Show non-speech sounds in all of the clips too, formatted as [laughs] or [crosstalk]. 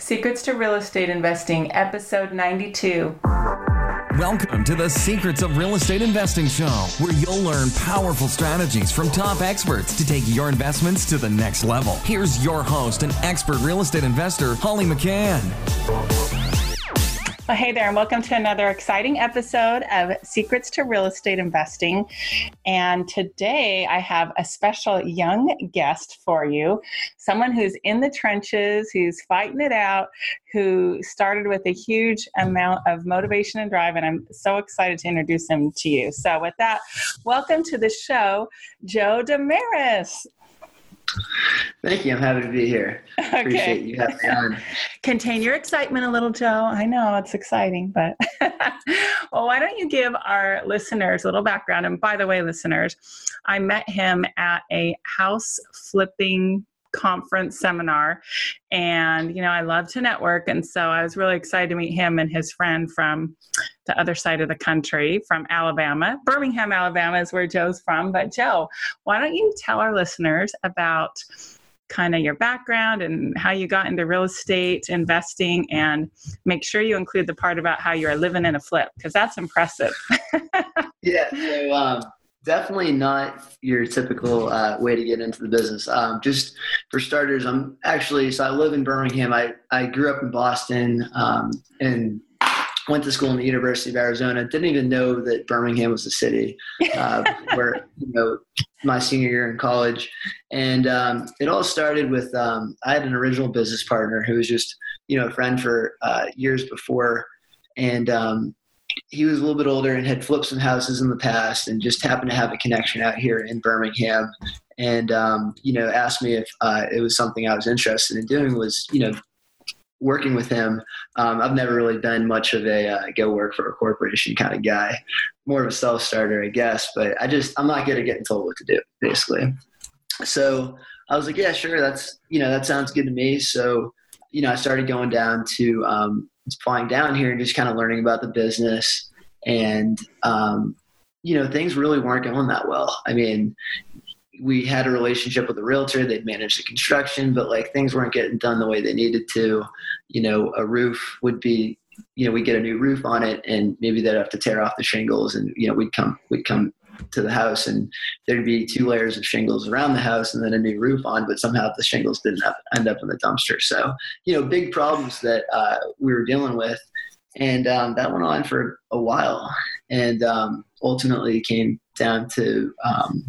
Secrets to Real Estate Investing, episode 92. Welcome to the Secrets of Real Estate Investing Show, where you'll learn powerful strategies from top experts to take your investments to the next level. Here's your host and expert real estate investor, Holly McCann. Well, hey there, and welcome to another exciting episode of Secrets to Real Estate Investing. And today I have a special young guest for you someone who's in the trenches, who's fighting it out, who started with a huge amount of motivation and drive. And I'm so excited to introduce him to you. So, with that, welcome to the show, Joe Damaris. Thank you. I'm happy to be here. [laughs] Okay. Appreciate you having me on. [laughs] Contain your excitement a little, Joe. I know it's exciting, but [laughs] well, why don't you give our listeners a little background? And by the way, listeners, I met him at a house flipping conference seminar. And you know i love to network. And so i was really excited to meet him and his friend from the other side of the country from alabama. Birmingham alabama is where joe's from. But joe why don't you tell our listeners about kind of your background and how you got into real estate investing and make sure you include the part about how you're living in a flip because that's impressive. [laughs] Yeah so um definitely not your typical uh, way to get into the business. Um, just for starters, I'm actually so I live in Birmingham. I I grew up in Boston um, and went to school in the University of Arizona. Didn't even know that Birmingham was a city. Uh, [laughs] where you know my senior year in college, and um, it all started with um, I had an original business partner who was just you know a friend for uh, years before, and um, he was a little bit older and had flipped some houses in the past and just happened to have a connection out here in Birmingham. And, um, you know, asked me if uh, it was something I was interested in doing was, you know, working with him. Um, I've never really been much of a uh, go work for a corporation kind of guy, more of a self starter, I guess. But I just, I'm not good at getting told what to do, basically. So I was like, yeah, sure. That's, you know, that sounds good to me. So, you know, I started going down to um, flying down here and just kind of learning about the business. And, um, you know, things really weren't going that well. I mean, we had a relationship with a realtor, they'd managed the construction, but like things weren't getting done the way they needed to. You know, a roof would be, you know, we get a new roof on it and maybe they'd have to tear off the shingles and, you know, we'd come, we'd come to the house and there'd be two layers of shingles around the house and then a new roof on but somehow the shingles didn't have, end up in the dumpster. So you know big problems that uh, we were dealing with and um, that went on for a while. And um, ultimately came down to um,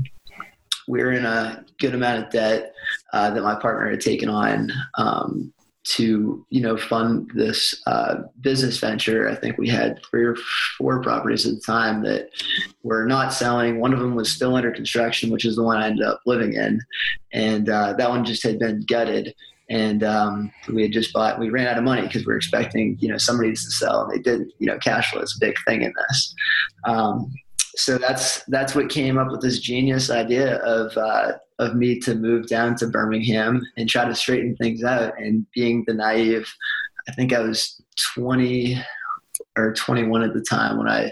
we were in a good amount of debt uh, that my partner had taken on um, to you know fund this uh, business venture. I think we had three or four properties at the time that were not selling. One of them was still under construction, which is the one I ended up living in, and uh, that one just had been gutted. And um, we had just bought. We ran out of money because we were expecting you know somebody to sell, and they didn't. You know, cash flow is a big thing in this. Um, so that's that's what came up with this genius idea of uh, of me to move down to Birmingham and try to straighten things out. And being the naive, I think I was 20 or 21 at the time when I,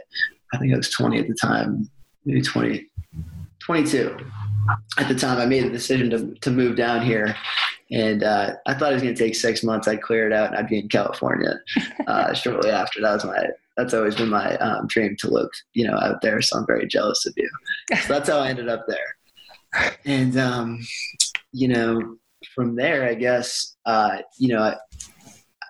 I think I was 20 at the time, maybe 20, 22 at the time. I made the decision to to move down here. And uh, I thought it was going to take six months. I'd clear it out and I'd be in California uh, [laughs] shortly after. That was my that's always been my um, dream to look, you know, out there. So I'm very jealous of you. So that's how I ended up there. And, um, you know, from there, I guess, uh, you know,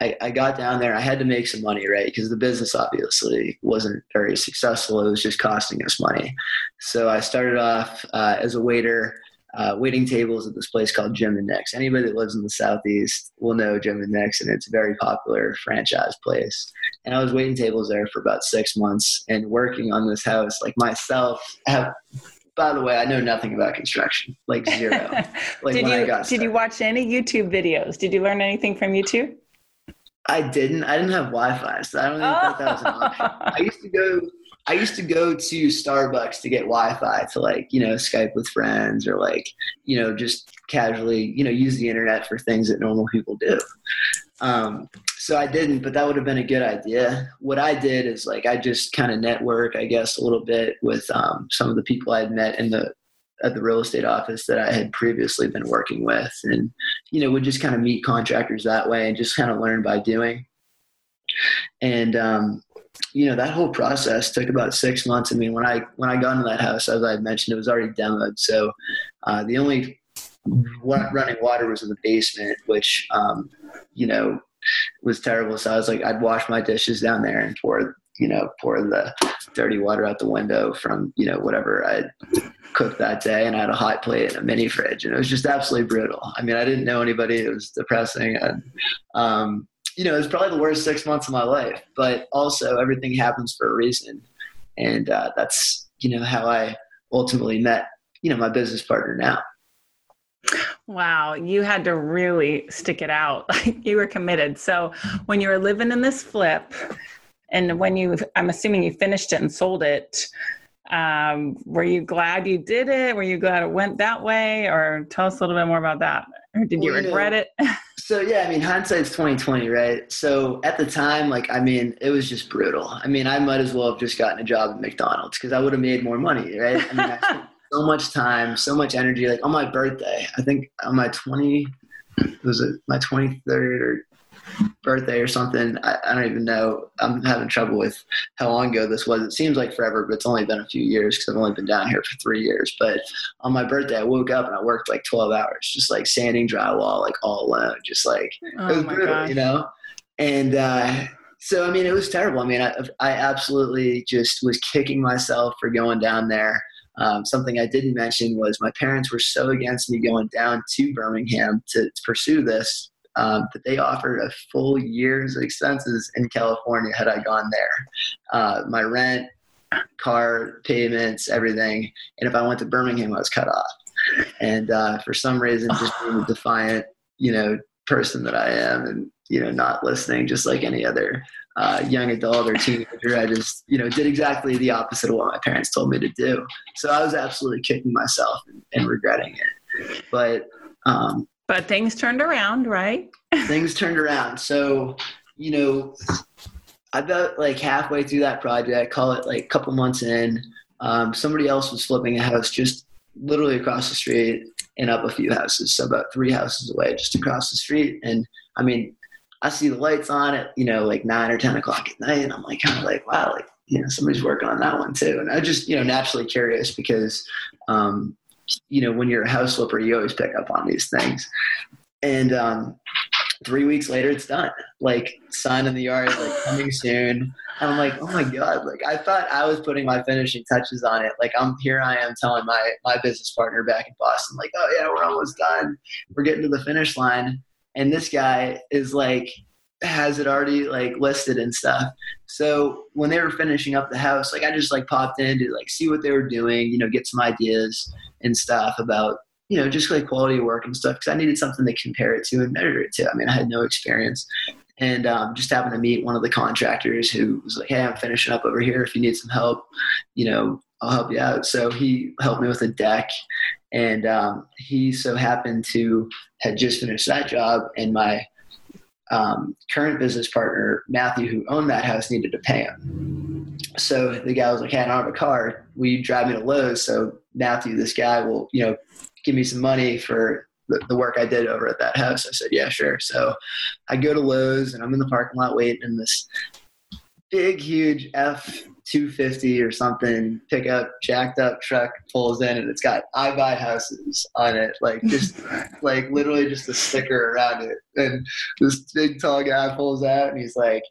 I, I got down there. I had to make some money, right? Because the business obviously wasn't very successful. It was just costing us money. So I started off uh, as a waiter uh, waiting tables at this place called Jim 'N Nick's. Anybody that lives in the southeast will know Jim 'N Nick's, and it's a very popular franchise place. And I was waiting tables there for about six months and working on this house like myself. Have, by the way, I know nothing about construction, like zero. [laughs] Like did you did you watch any YouTube videos? Did you learn anything from YouTube? I didn't. I didn't have Wi-Fi, so I don't even oh. think that was an option. [laughs] I used to go I used to go to Starbucks to get Wi-Fi to like you know Skype with friends or like you know just casually you know use the internet for things that normal people do. Um, so I didn't, but that would have been a good idea. What I did is like I just kind of network, I guess, a little bit with um, some of the people I'd met in the at the real estate office that I had previously been working with, and you know would just kind of meet contractors that way and just kind of learn by doing. And um, you know that whole process took about six months. I mean, when I when I got into that house, as I mentioned, it was already demoed. So uh, the only running water was in the basement, which um, you know was terrible. So I was like, I'd wash my dishes down there and pour you know pour the dirty water out the window from you know whatever I cooked that day, and I had a hot plate and a mini fridge, and it was just absolutely brutal. I mean, I didn't know anybody. It was depressing, and um, you know, it was probably the worst six months of my life. But also, everything happens for a reason, and uh, that's you know how I ultimately met you know my business partner now. Wow, you had to really stick it out. [laughs] Like you were committed. So when you were living in this flip, and when you, I'm assuming you finished it and sold it, um, were you glad you did it? Were you glad it went that way? Or tell us a little bit more about that. Or did you regret it? [laughs] so yeah, I mean, hindsight's twenty twenty, right? So at the time, like, I mean, it was just brutal. I mean, I might as well have just gotten a job at McDonald's because I would have made more money, right? I mean, I [laughs] so much time, so much energy. Like on my birthday, I think on my twenty, was it my twenty third or birthday or something. I, I, don't even know. I'm having trouble with how long ago this was. It seems like forever, but it's only been a few years because I've only been down here for three years. But on my birthday, I woke up and I worked like 12 hours, just like sanding drywall, like all alone, just like oh it was brutal, gosh. you know. And uh, so, I mean, it was terrible. I mean, I, I absolutely just was kicking myself for going down there. Um, something I didn't mention was my parents were so against me going down to Birmingham to, to pursue this um, that they offered a full year's expenses in California had I gone there. Uh, my rent, car payments, everything. And if I went to Birmingham, I was cut off. And uh, for some reason, just being a defiant, you know, person that I am, and you know, not listening, just like any other uh, young adult or teenager, I just you know did exactly the opposite of what my parents told me to do. So I was absolutely kicking myself and, and regretting it. But um, but things turned around, right? [laughs] things turned around. So, you know, about like halfway through that project, call it like a couple months in, um, somebody else was flipping a house just literally across the street and up a few houses. So about three houses away, just across the street. And I mean, I see the lights on at, you know, like nine or 10 o'clock at night. And I'm like, kind of like, wow, like, you know, somebody's working on that one too. And I just, you know, naturally curious because, um, you know, when you're a house flipper, you always pick up on these things. And um, three weeks later, it's done. Like sign in the yard, like coming soon. And I'm like, oh my god! Like I thought I was putting my finishing touches on it. Like I'm here, I am telling my my business partner back in Boston, like, oh yeah, we're almost done. We're getting to the finish line. And this guy is like, has it already like listed and stuff. So when they were finishing up the house, like I just like popped in to like see what they were doing, you know, get some ideas and stuff about you know just like quality of work and stuff because I needed something to compare it to and measure it to. I mean, I had no experience, and um, just happened to meet one of the contractors who was like, "Hey, I'm finishing up over here. If you need some help, you know, I'll help you out." So he helped me with a deck, and um, he so happened to had just finished that job, and my um, current business partner Matthew, who owned that house, needed to pay him. So the guy was like, "Hey, I don't have a car. Will you drive me to Lowe's so Matthew, this guy, will you know give me some money for the, the work I did over at that house?" I said, "Yeah, sure." So I go to Lowe's and I'm in the parking lot waiting, and this big, huge F 250 or something pickup jacked up truck pulls in and it's got I buy houses on it like just [laughs] like literally just a sticker around it. And this big tall guy pulls out and he's like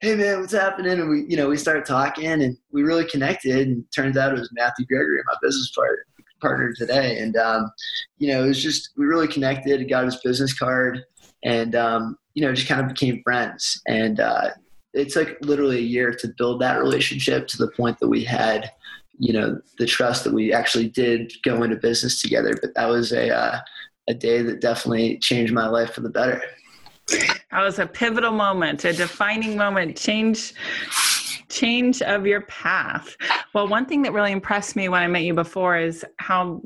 hey man what's happening? And we you know we start talking and we really connected and turns out it was Matthew Gregory my business partner partner today. And um, you know it was just we really connected got his business card and um, you know just kind of became friends. And uh, it took literally a year to build that relationship to the point that we had you know the trust that we actually did go into business together. But that was a uh, a day that definitely changed my life for the better. That was a pivotal moment a defining moment change change of your path. Well one thing that really impressed me when i met you before is how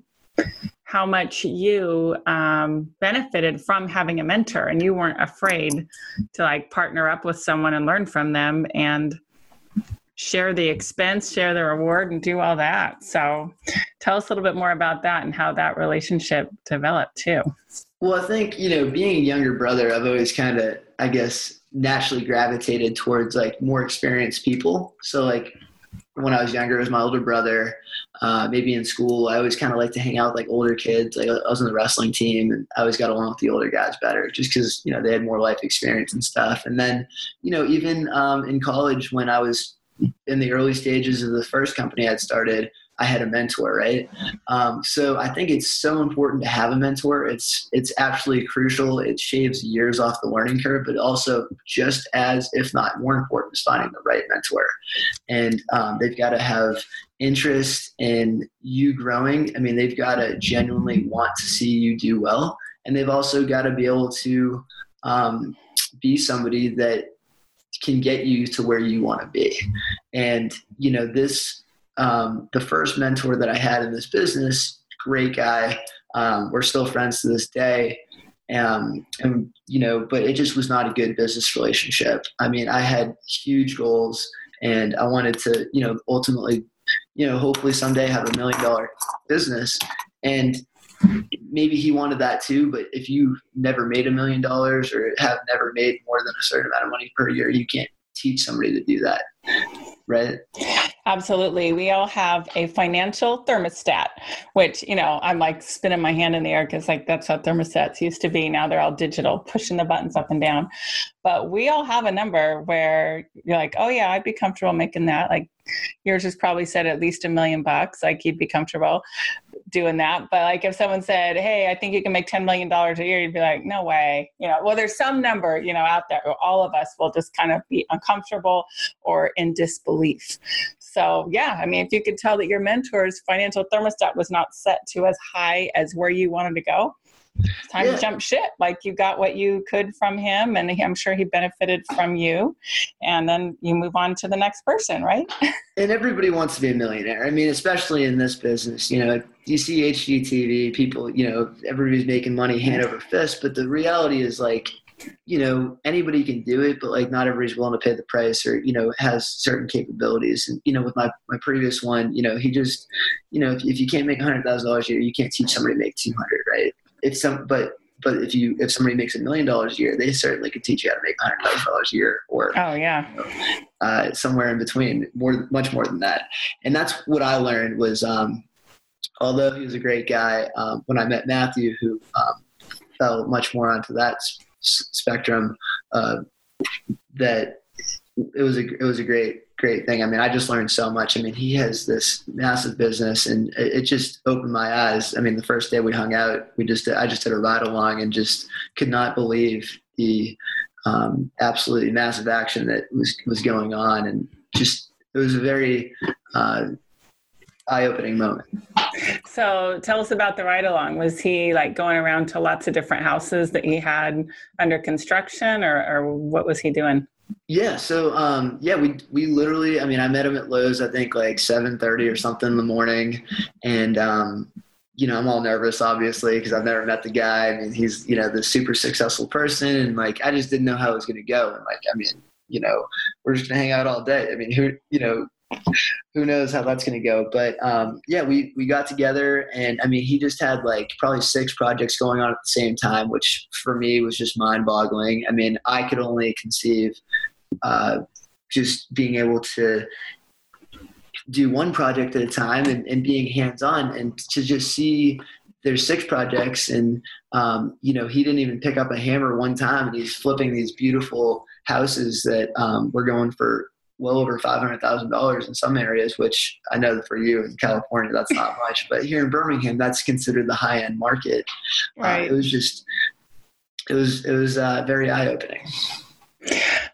how much you um, benefited from having a mentor and you weren't afraid to like partner up with someone and learn from them and share the expense, share the reward, and do all that. So, tell us a little bit more about that and how that relationship developed too. Well, I think you know, being a younger brother, I've always kind of, I guess, naturally gravitated towards like more experienced people. So, like when I was younger, it was my older brother. Uh, maybe in school, I always kind of like to hang out with like older kids. Like I was on the wrestling team, and I always got along with the older guys better, just because you know they had more life experience and stuff. And then, you know, even um, in college when I was in the early stages of the first company I'd started, I had a mentor, right? Um, so I think it's so important to have a mentor. It's it's absolutely crucial. It shaves years off the learning curve, but also just as, if not more important, is finding the right mentor. And um, they've got to have interest in you growing. I mean, they've got to genuinely want to see you do well, and they've also got to be able to um, be somebody that can get you to where you want to be. And you know this um, the first mentor that I had in this business, great guy. Um, we're still friends to this day. Um, and you know, but it just was not a good business relationship. I mean, I had huge goals, and I wanted to, you know, ultimately, you know, hopefully someday have a million dollar business. And maybe he wanted that too. But if you never made a million dollars or have never made more than a certain amount of money per year, you can't teach somebody to do that right? Absolutely. We all have a financial thermostat, which, you know, I'm like spinning my hand in the air because, like, that's how thermostats used to be. Now they're all digital, pushing the buttons up and down. But we all have a number where you're like, oh, yeah, I'd be comfortable making that. Like, yours is probably said at least a million bucks. Like, you'd be comfortable doing that. But like if someone said, Hey, I think you can make $10 million a year, you'd be like, no way. You know, well, there's some number, you know, out there. All of us will just kind of be uncomfortable or in disbelief. So yeah, I mean, if you could tell that your mentor's financial thermostat was not set to as high as where you wanted to go, it's time yeah. to jump ship. Like you got what you could from him, and I'm sure he benefited from you. And then you move on to the next person, right? [laughs] and everybody wants to be a millionaire. I mean, especially in this business, you know, you see HGTV, people, you know, everybody's making money hand over fist. But the reality is like, you know, anybody can do it, but like not everybody's willing to pay the price or, you know, has certain capabilities. And, you know, with my, my previous one, you know, he just, you know, if, if you can't make a hundred thousand dollars a year, you can't teach somebody to make 200, right? If some, but but if you if somebody makes a million dollars a year, they certainly could teach you how to make hundred thousand dollars a year, or oh yeah, you know, uh, somewhere in between, more much more than that. And that's what I learned was, um, although he was a great guy, um, when I met Matthew, who um, fell much more onto that s- spectrum, uh, that it was a it was a great great thing. I mean, I just learned so much. I mean, he has this massive business, and it, it, just opened my eyes. I mean, the first day we hung out, we just I just did a ride along and just could not believe the um, absolutely massive action that was was going on, and just it was a very uh, eye-opening moment. So tell us about the ride along. Was he like going around to lots of different houses that he had under construction, or, or what was he doing? Yeah. So, um, yeah, we, we literally, I mean, I met him at Lowe's, I think like 730 or something in the morning. And, um, you know, I'm all nervous, obviously, because I've never met the guy. I mean, he's, you know, the super successful person. And like, I just didn't know how it was going to go. And like, I mean, you know, we're just going to hang out all day. I mean, who, you know, who knows how that's going to go but um, yeah we we got together and i mean he just had like probably six projects going on at the same time which for me was just mind boggling i mean i could only conceive uh, just being able to do one project at a time and, and being hands on and to just see there's six projects and um, you know he didn't even pick up a hammer one time and he's flipping these beautiful houses that um, were going for well over five hundred thousand dollars in some areas, which I know for you in California that's not [laughs] much, but here in Birmingham that's considered the high end market. Uh, right. Uh, it was just it was it was uh, very eye opening.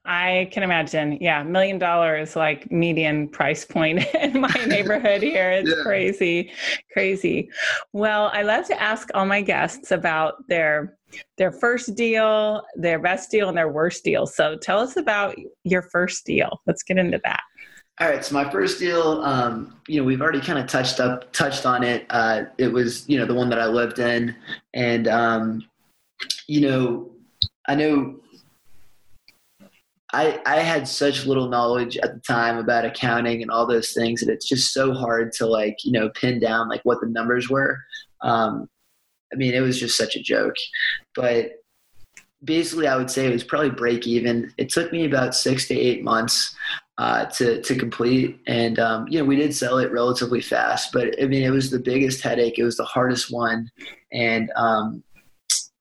I can imagine. Yeah, million dollars like median price point [laughs] in my neighborhood here. [laughs] It's yeah. crazy, crazy. Well, I love to ask all my guests about their their first deal, their best deal, and their worst deal. So tell us about your first deal. Let's get into that. All right, so my first deal, um, you know, we've already kind of touched up, touched on it. Uh, it was, you know, the one that I lived in, and um, you know, I know I, I had such little knowledge at the time about accounting and all those things that it's just so hard to like you know pin down like what the numbers were. Um, i mean it was just such a joke. But basically i would say it was probably break even. It took me about six to eight months uh, to to complete. And um, you know we did sell it relatively fast but i mean it was the biggest headache. It was the hardest one. And um,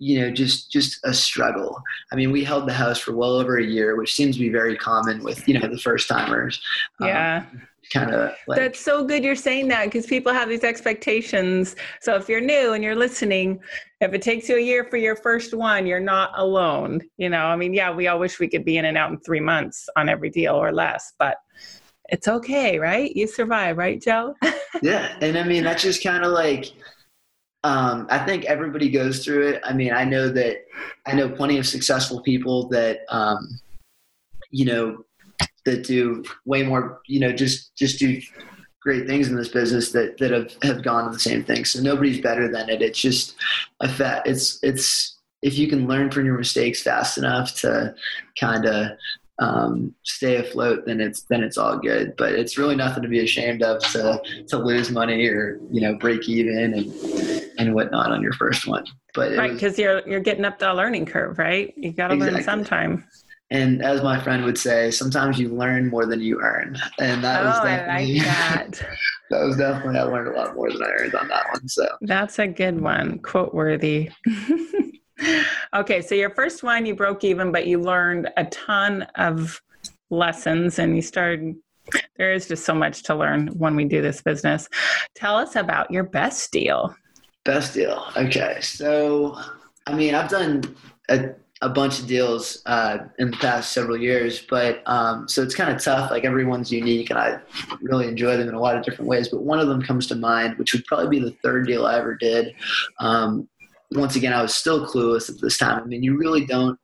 you know just just a struggle. I mean we held the house for well over a year which seems to be very common with you know the first timers. Um, yeah. kind of like, that's so good you're saying that because people have these expectations. So if you're new and you're listening if it takes you a year for your first one you're not alone you know? I mean yeah we all wish we could be in and out in three months on every deal or less but it's okay right? You survive right joe? [laughs] Yeah and i mean that's just kind of like um, I think everybody goes through it. I mean, I know that I know plenty of successful people that um, you know that do way more. You know, just just do great things in this business that that have have gone to the same thing. So nobody's better than it. It's just a fact. It's it's if you can learn from your mistakes fast enough to kind of um, stay afloat, then it's then it's all good. But it's really nothing to be ashamed of to to lose money or you know break even and and whatnot on your first one. But right, because you're you're getting up the learning curve, right? You got to exactly. learn sometime. And as my friend would say, sometimes you learn more than you earn, and that oh, was definitely like that. [laughs] that was definitely I learned a lot more than I earned on that one. So that's a good one, quote worthy. [laughs] okay, so your first one you broke even, but you learned a ton of lessons, and you started there is just so much to learn when we do this business. Tell us about your best deal. Best deal. Okay. So, I mean, I've done a, a bunch of deals uh, in the past several years, but um, so it's kind of tough. Like everyone's unique, and I really enjoy them in a lot of different ways. But one of them comes to mind, which would probably be the third deal I ever did. Um, once again, I was still clueless at this time. I mean, you really don't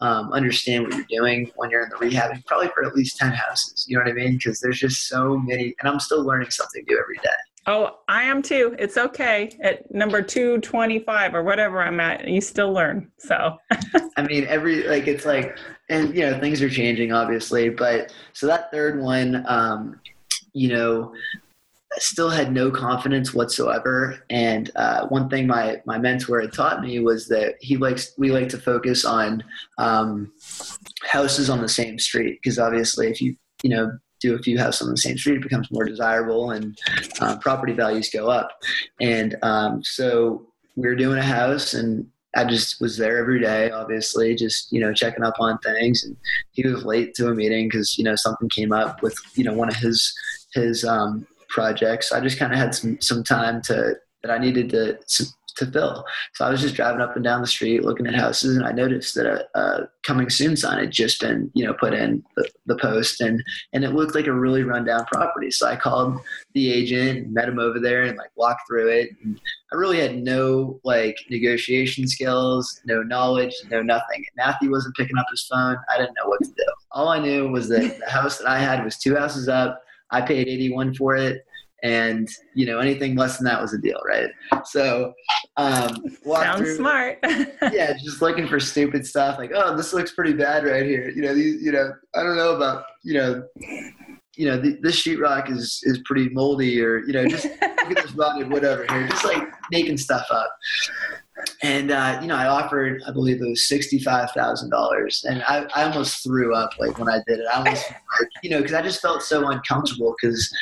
um, understand what you're doing when you're in the rehabbing, probably for at least 10 houses. You know what I mean? Because there's just so many, and I'm still learning something new every day. Oh, I am too. It's okay. At number 225 or whatever I'm at, you still learn. So, [laughs] I mean, every, like, it's like, and, you know, things are changing, obviously. But so that third one, um, you know, still had no confidence whatsoever. And uh, one thing my, my mentor had taught me was that he likes, we like to focus on um, houses on the same street. Because obviously, if you, you know, do a few houses on the same street, it becomes more desirable and uh, property values go up. And um, so we were doing a house and I just was there every day, obviously, just, you know, checking up on things. And he was late to a meeting because, you know, something came up with, you know, one of his, his um, projects. I just kind of had some, some time to, that I needed to, to fill. So I was just driving up and down the street looking at houses, and I noticed that a, a coming soon sign had just been, you know, put in the, the, post, and and it looked like a really rundown property. So I called the agent, met him over there, and like walked through it. And I really had no like negotiation skills, no knowledge, no nothing. Matthew wasn't picking up his phone. I didn't know what to do. All I knew was that the house that I had was two houses up. I paid 81 for it and you know anything less than that was a deal right? So um sounds through, smart. [laughs] Yeah just looking for stupid stuff like oh this looks pretty bad right here. You know these you know i don't know about you know you know the, this sheetrock is is pretty moldy or you know just look at this rotted whatever here just like making stuff up and uh, you know i offered i believe it was $65000 and I, I almost threw up like when i did it. I almost like you know because i just felt so uncomfortable because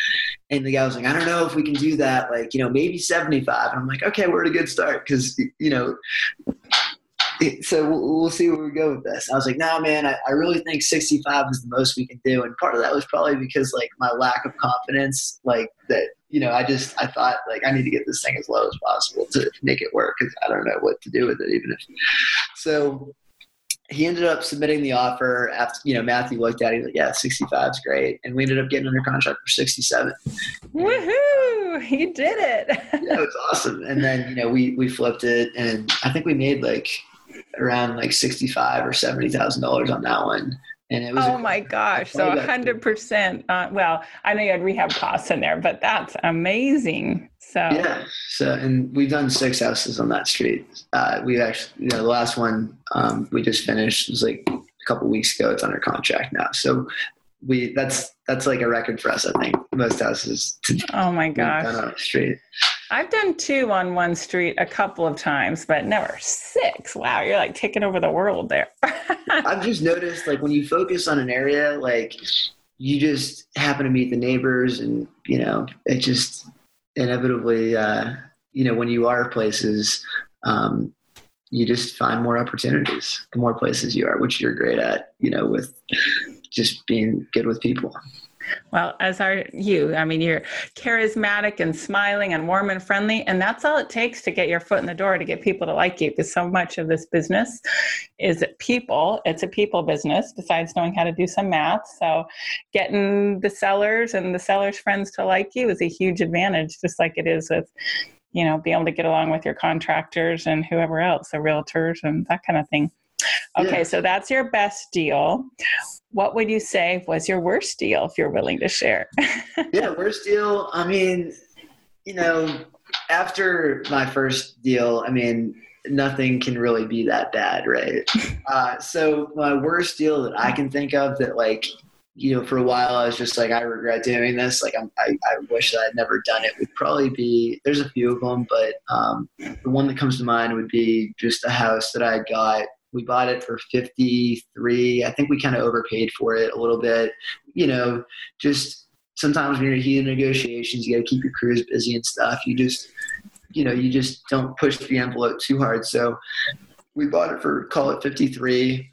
and the guy was like i don't know if we can do that. Like you know maybe 75 and i'm like okay we're at a good start. Because you know so we'll, we'll, see where we go with this. I was like, no, man, I, I, really think 65 is the most we can do. And part of that was probably because like my lack of confidence, like that, you know, I just, I thought like I need to get this thing as low as possible to make it work because I don't know what to do with it, even if. So he ended up submitting the offer after, you know, Matthew looked at it, he's like, yeah, 65 is great. And we ended up getting under contract for 67. Woohoo! He did it. yeah, it was awesome. And then, you know, we, we flipped it and I think we made like around like 65 or $70,000 on that one. And it was oh my gosh. So 100%. Uh, well, I know you had rehab costs in there, but that's amazing. So, yeah. So, and we've done six houses on that street. Uh, we actually, you know, the last one um, we just finished was like a couple weeks ago. It's under contract now. So we that's that's like a record for us. I think most houses. oh my gosh! On a street. I've done two on one street a couple of times, but never six. Wow, you're like taking over the world there. [laughs] I've just noticed like when you focus on an area, like you just happen to meet the neighbors, and you know it just inevitably, uh, you know, when you are places, um, you just find more opportunities. The more places you are, which you're great at, you know, with just being good with people. Well, as are you. I mean, you're charismatic and smiling and warm and friendly. And that's all it takes to get your foot in the door to get people to like you because so much of this business is people. It's a people business, besides knowing how to do some math. So getting the sellers and the sellers' friends to like you is a huge advantage, just like it is with you know, being able to get along with your contractors and whoever else, the realtors and that kind of thing. Okay, yeah. so that's your best deal. What would you say was your worst deal if you're willing to share? [laughs] yeah, worst deal. I mean, you know, after my first deal, I mean, nothing can really be that bad, right? [laughs] Uh, so my worst deal that I can think of that like you know, for a while I was just like, I regret doing this. Like, I'm, I, I wish that I'd never done it. Would probably be there's a few of them, but um, the one that comes to mind would be just a house that I got. We bought it for 53. I think we kind of overpaid for it a little bit. You know, just sometimes when you're in negotiations, you got to keep your crews busy and stuff. You just, you know, you just don't push the envelope too hard. So we bought it for call it 53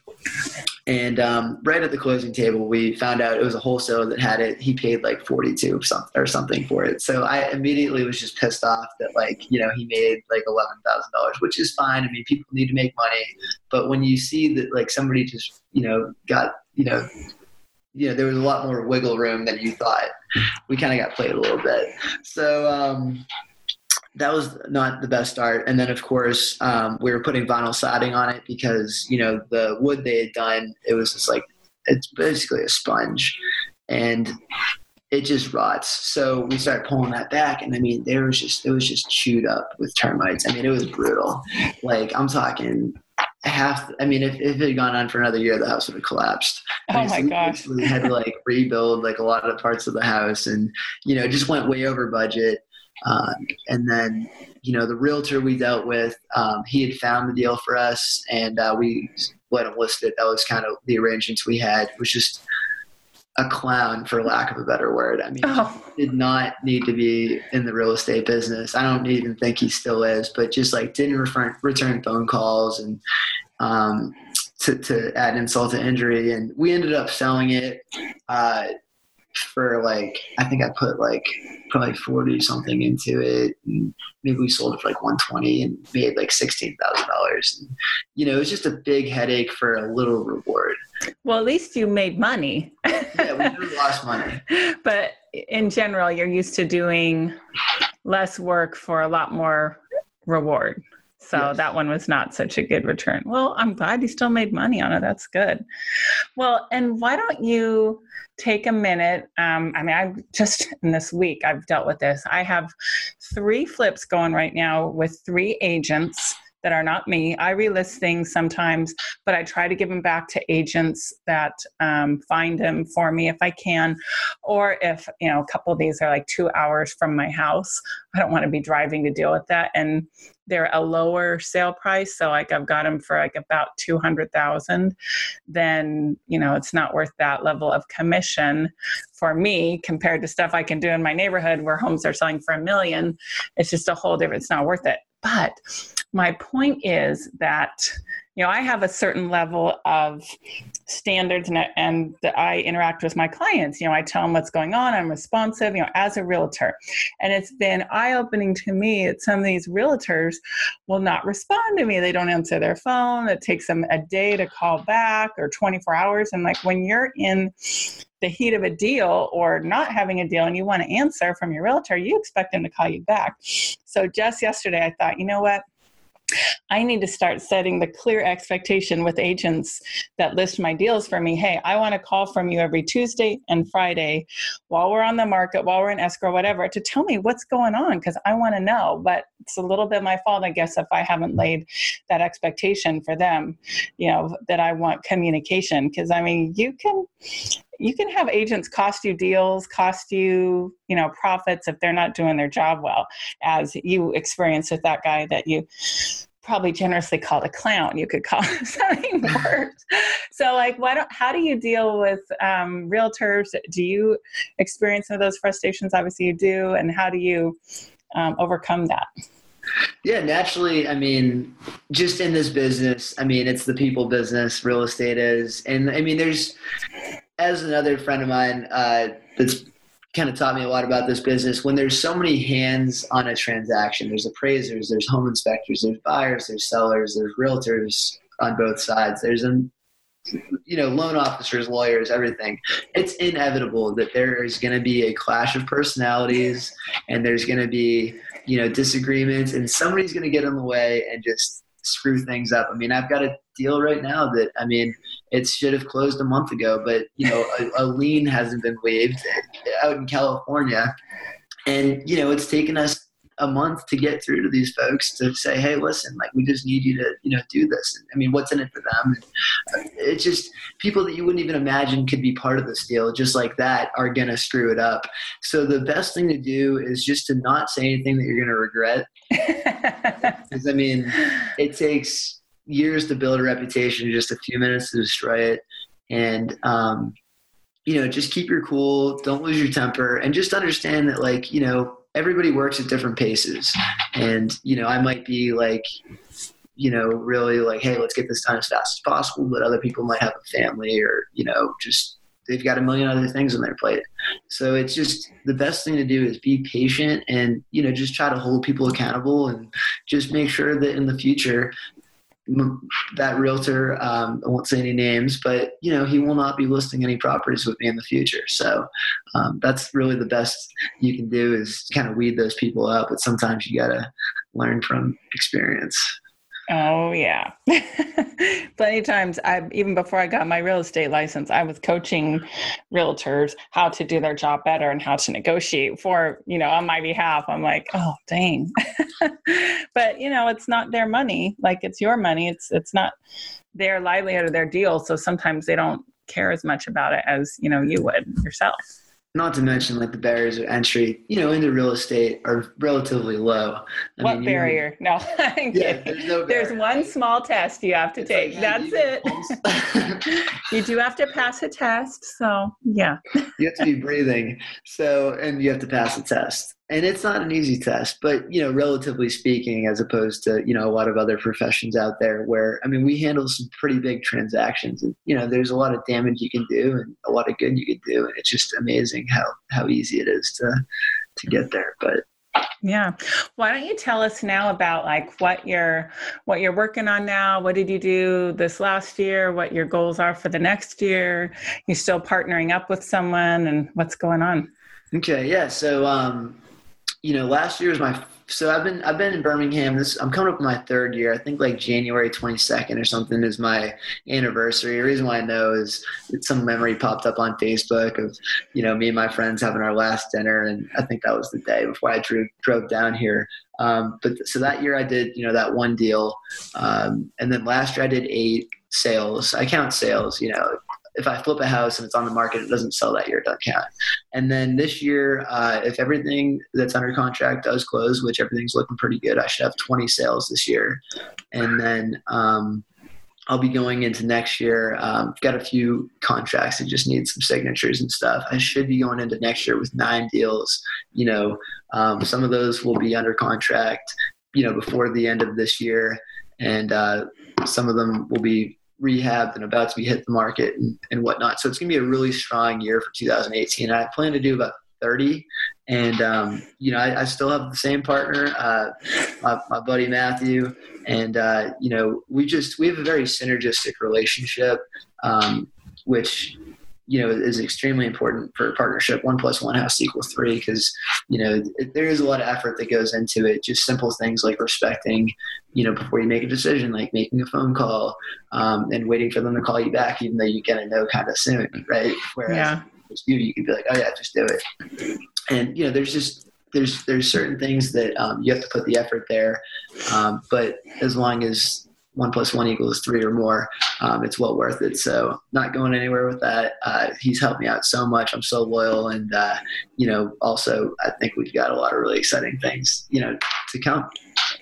and um, right at the closing table, we found out it was a wholesaler that had it. He paid like 42 or something for it. So I immediately was just pissed off that like, you know, he made like $11,000, which is fine. I mean, people need to make money. But when you see that like somebody just, you know, got, you know, you know, there was a lot more wiggle room than you thought. We kind of got played a little bit. So, um, that was not the best start. And then, of course, um, we were putting vinyl siding on it because you know the wood they had done. It was just like it's basically a sponge, and it just rots. So we started pulling that back, and I mean, there was just it was just chewed up with termites. I mean, it was brutal. Like I'm talking half. I mean, if, if it had gone on for another year, the house would have collapsed. Oh my so gosh! We had to like rebuild like a lot of parts of the house, and you know, it just went way over budget. Um, and then, you know, the realtor we dealt with, um, he had found the deal for us, and uh, we let him list it. That was kind of the arrangements we had. It was just a clown, for lack of a better word. I mean, oh. did not need to be in the real estate business. I don't even think he still is, but just like didn't return, return phone calls and um, to, to add insult to injury. And we ended up selling it. Uh, for like I think I put like probably forty something into it. And maybe we sold it for like one twenty and made like sixteen thousand dollars. You know, it was just a big headache for a little reward. Well, at least you made money. yeah, we lost money. [laughs] But in general, you're used to doing less work for a lot more reward. So yes. that one was not such a good return. Well, I'm glad you still made money on it. That's good. Well, and why don't you take a minute? Um, I mean, I just in this week I've dealt with this. I have three flips going right now with three agents that are not me. I relist things sometimes, but I try to give them back to agents that um, find them for me if I can. Or if, you know, a couple of these are like two hours from my house, I don't want to be driving to deal with that. And they're a lower sale price. So like I've got them for like about 200,000, then, you know, it's not worth that level of commission for me compared to stuff I can do in my neighborhood where homes are selling for a million. It's just a whole different, it's not worth it. But my point is that you know i have a certain level of standards and, and i interact with my clients. You know i tell them what's going on i'm responsive you know as a realtor. And it's been eye-opening to me that some of these realtors will not respond to me. They don't answer their phone. It takes them a day to call back or 24 hours. And like when you're in the heat of a deal or not having a deal and you want to answer from your realtor, you expect them to call you back. So just yesterday, I thought, you know what? I need to start setting the clear expectation with agents that list my deals for me. Hey, I want to call from you every Tuesday and Friday while we're on the market, while we're in escrow, whatever, to tell me what's going on because I want to know. But it's a little bit my fault, I guess, if I haven't laid that expectation for them, you know, that I want communication. Because I mean, you can you can have agents cost you deals cost you you know profits if they're not doing their job well as you experienced with that guy that you probably generously called a clown you could call [laughs] something [laughs] worse so like why don't? how do you deal with um, realtors do you experience some of those frustrations obviously you do and how do you um, overcome that yeah, naturally. I mean, just in this business, I mean, it's the people business, real estate is. And I mean, there's, as another friend of mine uh, that's kind of taught me a lot about this business when there's so many hands on a transaction there's appraisers there's home inspectors there's buyers there's sellers there's realtors on both sides there's a you know loan officers lawyers everything. It's inevitable that there is going to be a clash of personalities and there's going to be you know disagreements and somebody's going to get in the way and just screw things up. I mean i've got a deal right now that i mean it should have closed a month ago, but you know, a, a lien hasn't been waived out in California, and you know, it's taken us a month to get through to these folks to say, hey, listen, like we just need you to, you know, do this. And, I mean, what's in it for them? And uh, it's just people that you wouldn't even imagine could be part of this deal, just like that, are gonna screw it up. So the best thing to do is just to not say anything that you're gonna regret. [laughs] Because I mean, it takes years to build a reputation, just a few minutes to destroy it. And, um, you know, just keep your cool, don't lose your temper, and just understand that, like, you know, everybody works at different paces. And, you know, I might be like, you know, really like, hey, let's get this done as fast as possible, but other people might have a family or, you know, just they've got a million other things on their plate. So it's just the best thing to do is be patient and you know just try to hold people accountable and just make sure that in the future that realtor um, i won't say any names but you know he will not be listing any properties with me in the future. So um, that's really the best you can do is kind of weed those people out but sometimes you got to learn from experience Oh yeah, [laughs] plenty of times. I even before I got my real estate license, I was coaching realtors how to do their job better and how to negotiate for you know on my behalf. I'm like, oh dang, [laughs] but you know it's not their money. Like it's your money. It's it's not their livelihood or their deal. So sometimes they don't care as much about it as you know you would yourself not to mention like the barriers of entry, you know, into real estate are relatively low. I what mean, barrier? No, [laughs] yeah, there's, no there's one small test you have to it's take. Like, That's it. [laughs] [laughs] you do have to pass a test. So yeah. you have to be breathing. So and you have to pass a test and it's not an easy test but you know relatively speaking as opposed to you know a lot of other professions out there where i mean we handle some pretty big transactions and you know there's a lot of damage you can do and a lot of good you can do. And it's just amazing how how easy it is to to get there. But yeah. Why don't you tell us now about like what you're what you're working on now? What did you do this last year? What your goals are for the next year? You're still partnering up with someone and what's going on? Okay. Yeah. So um you know, last year was my so I've been I've been in Birmingham. This I'm coming up my third year. I think like January 22nd or something is my anniversary. The reason why I know is some memory popped up on Facebook of you know me and my friends having our last dinner, and I think that was the day before I drove drove down here. Um, but so that year I did you know that one deal, um, and then last year I did eight sales. I count sales. You know, if I flip a house and it's on the market, it doesn't sell that year, it doesn't count. And then this year, uh, if everything that's under contract does close, which everything's looking pretty good, I should have 20 sales this year. And then um, I'll be going into next year. Um, got a few contracts that just need some signatures and stuff. I should be going into next year with nine deals. You know, um, some of those will be under contract, you know, before the end of this year. And uh, some of them will be rehabbed and about to be hit the market and, and whatnot. So it's going to be a really strong year for 2018. I plan to do about 30. And, um, you know, I, I, still have the same partner, uh, my, my, buddy Matthew. And, uh, you know, we just, we have a very synergistic relationship, um, which, you know is extremely important for a partnership. One plus one has to equal three because you know it, there is a lot of effort that goes into it. Just simple things like respecting you know before you make a decision like making a phone call um, and waiting for them to call you back even though you get to know kind of soon right? Whereas yeah. you you could be like oh yeah just do it. And you know there's just there's there's certain things that um, you have to put the effort there um, but as long as one plus one equals three or more, um, it's well worth it. So not going anywhere with that. Uh, he's helped me out so much. I'm so loyal, and uh, you know, also I think we've got a lot of really exciting things, you know, to come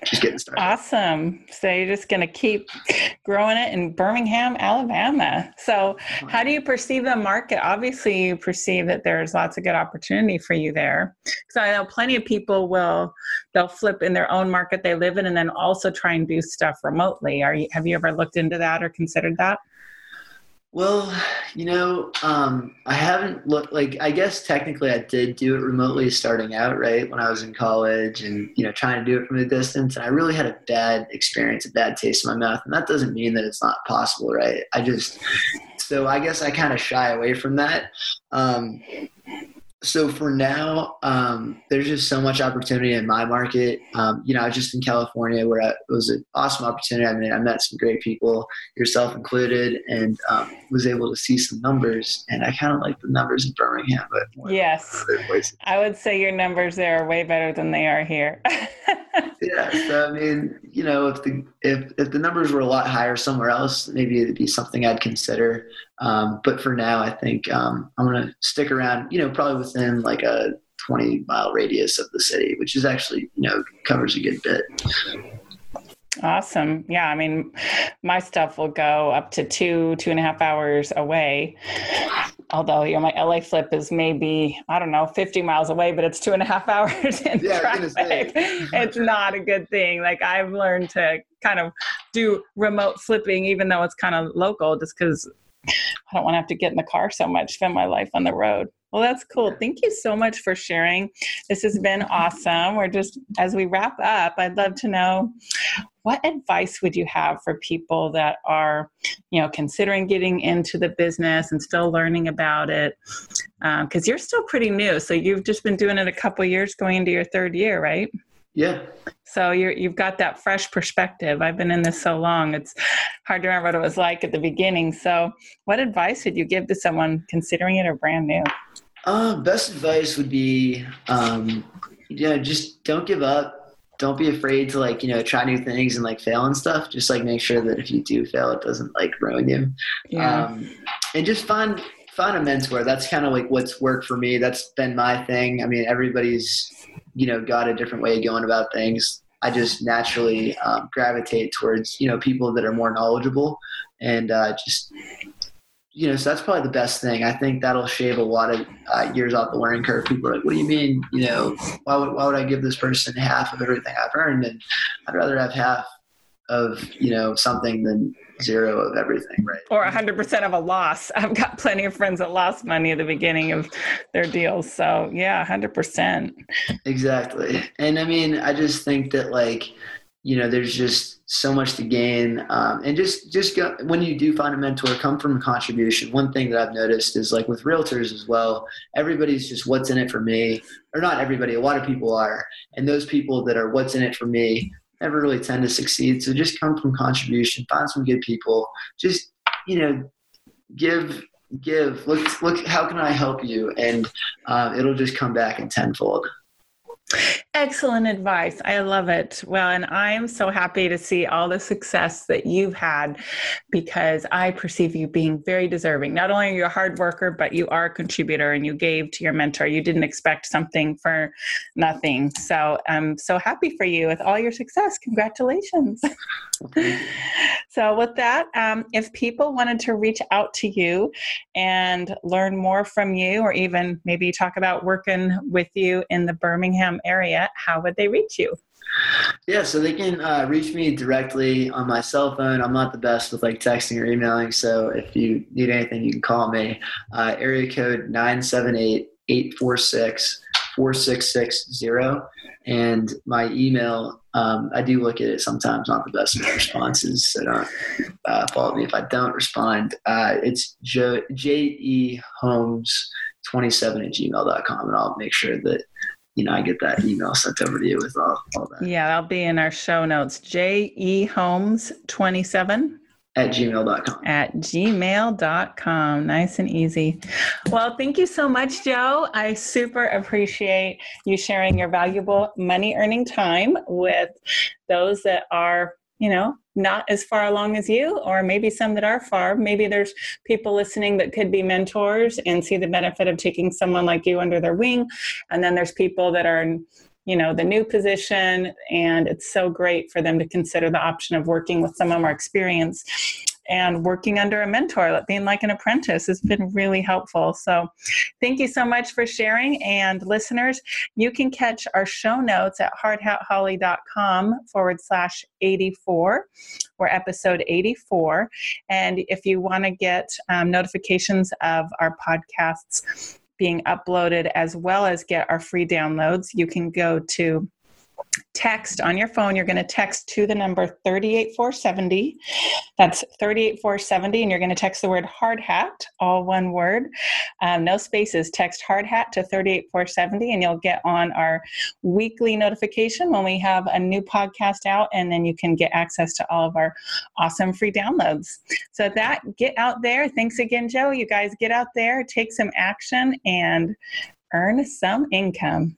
just getting started. Awesome. So you're just going to keep growing it in Birmingham, Alabama. So how do you perceive the market? Obviously, you perceive that there's lots of good opportunity for you there. Because I know plenty of people will they'll flip in their own market they live in, and then also try and do stuff remotely. Are you have you ever looked into that or considered that? Well, you know, um, I haven't looked like, I guess technically I did do it remotely starting out, right? When I was in college and, you know, trying to do it from a distance. And I really had a bad experience, a bad taste in my mouth. And that doesn't mean that it's not possible, right? I just, so I guess I kind of shy away from that. Um, so for now, um, there's just so much opportunity in my market. Um, you know, I was just in California where I, it was an awesome opportunity. I mean, I met some great people, yourself included, and um, was able to see some numbers. And I kind of like the numbers in Birmingham, but yes, I would say your numbers there are way better than they are here. [laughs] yeah, so I mean, you know, if the if if the numbers were a lot higher somewhere else, maybe it'd be something I'd consider. Um, but for now, I think um, I'm going to stick around, you know, probably within like a 20 mile radius of the city, which is actually, you know, covers a good bit. Awesome. Yeah. I mean, my stuff will go up to two, two and a half hours away. Although, you know, my LA flip is maybe, I don't know, 50 miles away, but it's two and a half [laughs] hours in yeah, traffic. it's not a good thing. Like, I've learned to kind of do remote flipping, even though it's kind of local, just because I don't want to have to get in the car so much, spend my life on the road. Well, that's cool. Thank you so much for sharing. This has been awesome. We're just, as we wrap up, I'd love to know what advice would you have for people that are, you know, considering getting into the business and still learning about it? Because um, you're still pretty new. So you've just been doing it a couple years, going into your third year, right? Yeah. So you're, you've got that fresh perspective. I've been in this so long, it's hard to remember what it was like at the beginning. So, what advice would you give to someone considering it or brand new? Uh, best advice would be, um, you know, just don't give up. Don't be afraid to like, you know, try new things and like fail and stuff. Just like make sure that if you do fail, it doesn't like ruin you. Yeah. Um, and just find find a mentor. That's kind of like what's worked for me. That's been my thing. I mean, everybody's you know got a different way of going about things. I just naturally um, gravitate towards you know people that are more knowledgeable and uh, just you know so that's probably the best thing. I think that'll shave a lot of uh, years off the learning curve. People are like, "What do you mean? You know, why would why would I give this person half of everything I've earned?" And I'd rather have half of you know something than zero of everything, right? Or 100% of a loss. [laughs] I've got plenty of friends that lost money at the beginning of their deals. So, yeah, 100%. Exactly. And I mean, I just think that, like, you know, there's just so much to gain. Um, and just, just go, when you do find a mentor, come from a contribution. One thing that I've noticed is like with realtors as well, everybody's just what's in it for me, or not everybody, a lot of people are. And those people that are what's in it for me never really tend to succeed. So just come from contribution, find some good people, just, you know, give, give, look, look, how can I help you? And uh, it'll just come back in tenfold. Excellent advice. I love it. Well, and I'm so happy to see all the success that you've had because I perceive you being very deserving. Not only are you a hard worker, but you are a contributor and you gave to your mentor. You didn't expect something for nothing. So I'm so happy for you with all your success. Congratulations. [laughs] so, with that, um, if people wanted to reach out to you and learn more from you, or even maybe talk about working with you in the Birmingham area, how would they reach you? Yeah, so they can uh, reach me directly on my cell phone. I'm not the best with like texting or emailing, so if you need anything, you can call me. Uh, area code 978 846 4660. And my email, um, I do look at it sometimes, not the best responses. So don't uh, follow me if I don't respond. Uh, it's J E Holmes 27 at gmail.com. And I'll make sure that you know, I get that email sent over to you with all, all that. Yeah, that'll be in our show notes. J E Holmes 27 at gmail.com. At gmail.com. Nice and easy. Well, thank you so much, Joe. I super appreciate you sharing your valuable money earning time with those that are, you know, not as far along as you, or maybe some that are far. Maybe there's people listening that could be mentors and see the benefit of taking someone like you under their wing. And then there's people that are in, you know the new position and it's so great for them to consider the option of working with someone more experienced and working under a mentor being like an apprentice has been really helpful. So thank you so much for sharing. And listeners you can catch our show notes at hardhatholly.com forward slash 84 or episode 84 and if you want to get um, notifications of our podcasts being uploaded as well as get our free downloads, you can go to text on your phone. You're going to text to the number 38470. That's 38470, and you're going to text the word hard hat, all one word, um, no spaces. Text hard hat to 38470, and you'll get on our weekly notification when we have a new podcast out, and then you can get access to all of our awesome free downloads. So, that, get out there. Thanks again, Joe. You guys get out there, take some action, and earn some income.